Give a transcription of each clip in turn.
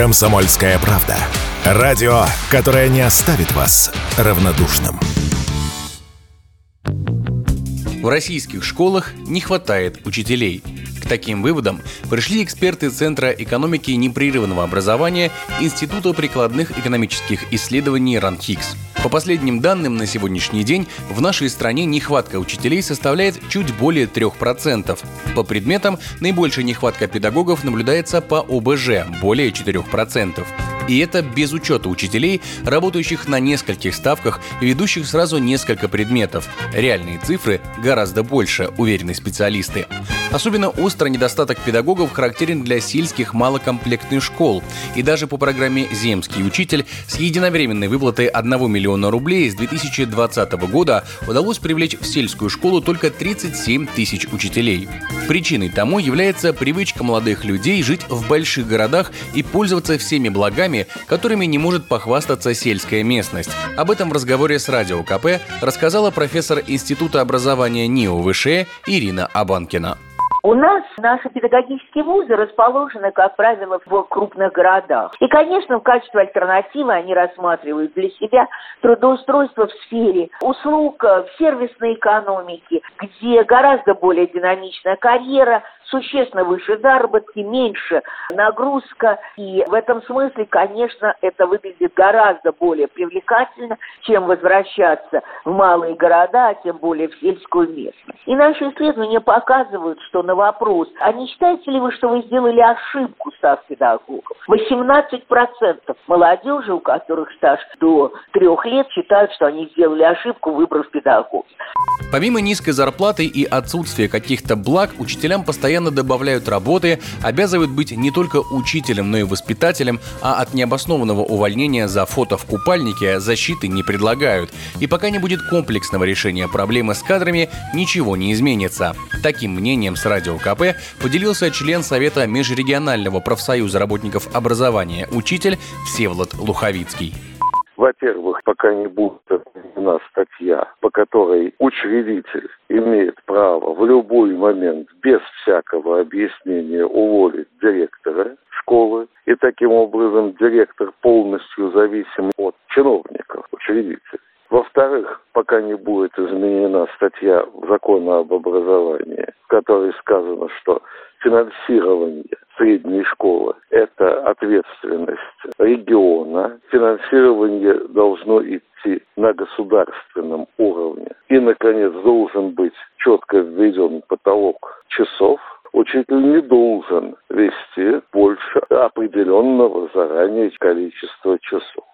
Комсомольская правда. Радио, которое не оставит вас равнодушным. В российских школах не хватает учителей. К таким выводам пришли эксперты Центра экономики непрерывного образования Института прикладных экономических исследований РАНХИКС. По последним данным на сегодняшний день в нашей стране нехватка учителей составляет чуть более 3%. По предметам наибольшая нехватка педагогов наблюдается по ОБЖ – более 4%. И это без учета учителей, работающих на нескольких ставках и ведущих сразу несколько предметов. Реальные цифры гораздо больше, уверены специалисты. Особенно остро недостаток педагогов характерен для сельских малокомплектных школ. И даже по программе «Земский учитель» с единовременной выплатой 1 миллиона рублей с 2020 года удалось привлечь в сельскую школу только 37 тысяч учителей. Причиной тому является привычка молодых людей жить в больших городах и пользоваться всеми благами, которыми не может похвастаться сельская местность. Об этом в разговоре с Радио КП рассказала профессор Института образования НИО ВШЭ Ирина Абанкина. У нас наши педагогические вузы расположены, как правило, в крупных городах. И, конечно, в качестве альтернативы они рассматривают для себя трудоустройство в сфере услуг, в сервисной экономике, где гораздо более динамичная карьера, существенно выше заработки, меньше нагрузка. И в этом смысле, конечно, это выглядит гораздо более привлекательно, чем возвращаться в малые города, а тем более в сельскую местность. И наши исследования показывают, что на вопрос, а не считаете ли вы, что вы сделали ошибку, став педагогом? 18% молодежи, у которых стаж до трех лет, считают, что они сделали ошибку, выбрав педагога. Помимо низкой зарплаты и отсутствия каких-то благ, учителям постоянно добавляют работы, обязывают быть не только учителем, но и воспитателем, а от необоснованного увольнения за фото в купальнике защиты не предлагают. И пока не будет комплексного решения проблемы с кадрами, ничего не изменится. Таким мнением с Радио КП поделился член Совета Межрегионального профсоюза работников образования «Учитель» Всеволод Луховицкий. Во-первых, пока не будет отменена по которой учредитель имеет право в любой момент без всякого объяснения уволить директора школы, и таким образом директор полностью зависим от чиновников, учредителей. Во-вторых, пока не будет изменена статья закона об образовании, в которой сказано, что финансирование средней школы – это ответственность региона. Финансирование должно идти на государственном уровне. И, наконец, должен быть четко введен потолок часов. Учитель не должен вести больше определенного заранее количества часов.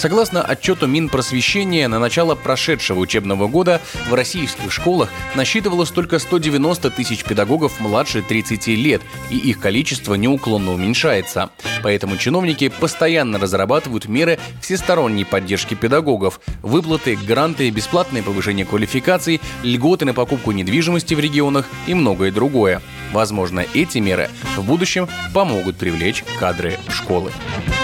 Согласно отчету Минпросвещения, на начало прошедшего учебного года в российских школах насчитывалось только 190 тысяч педагогов младше 30 лет, и их количество неуклонно уменьшается. Поэтому чиновники постоянно разрабатывают меры всесторонней поддержки педагогов, выплаты, гранты, бесплатное повышение квалификаций, льготы на покупку недвижимости в регионах и многое другое. Возможно, эти меры в будущем помогут привлечь кадры школы.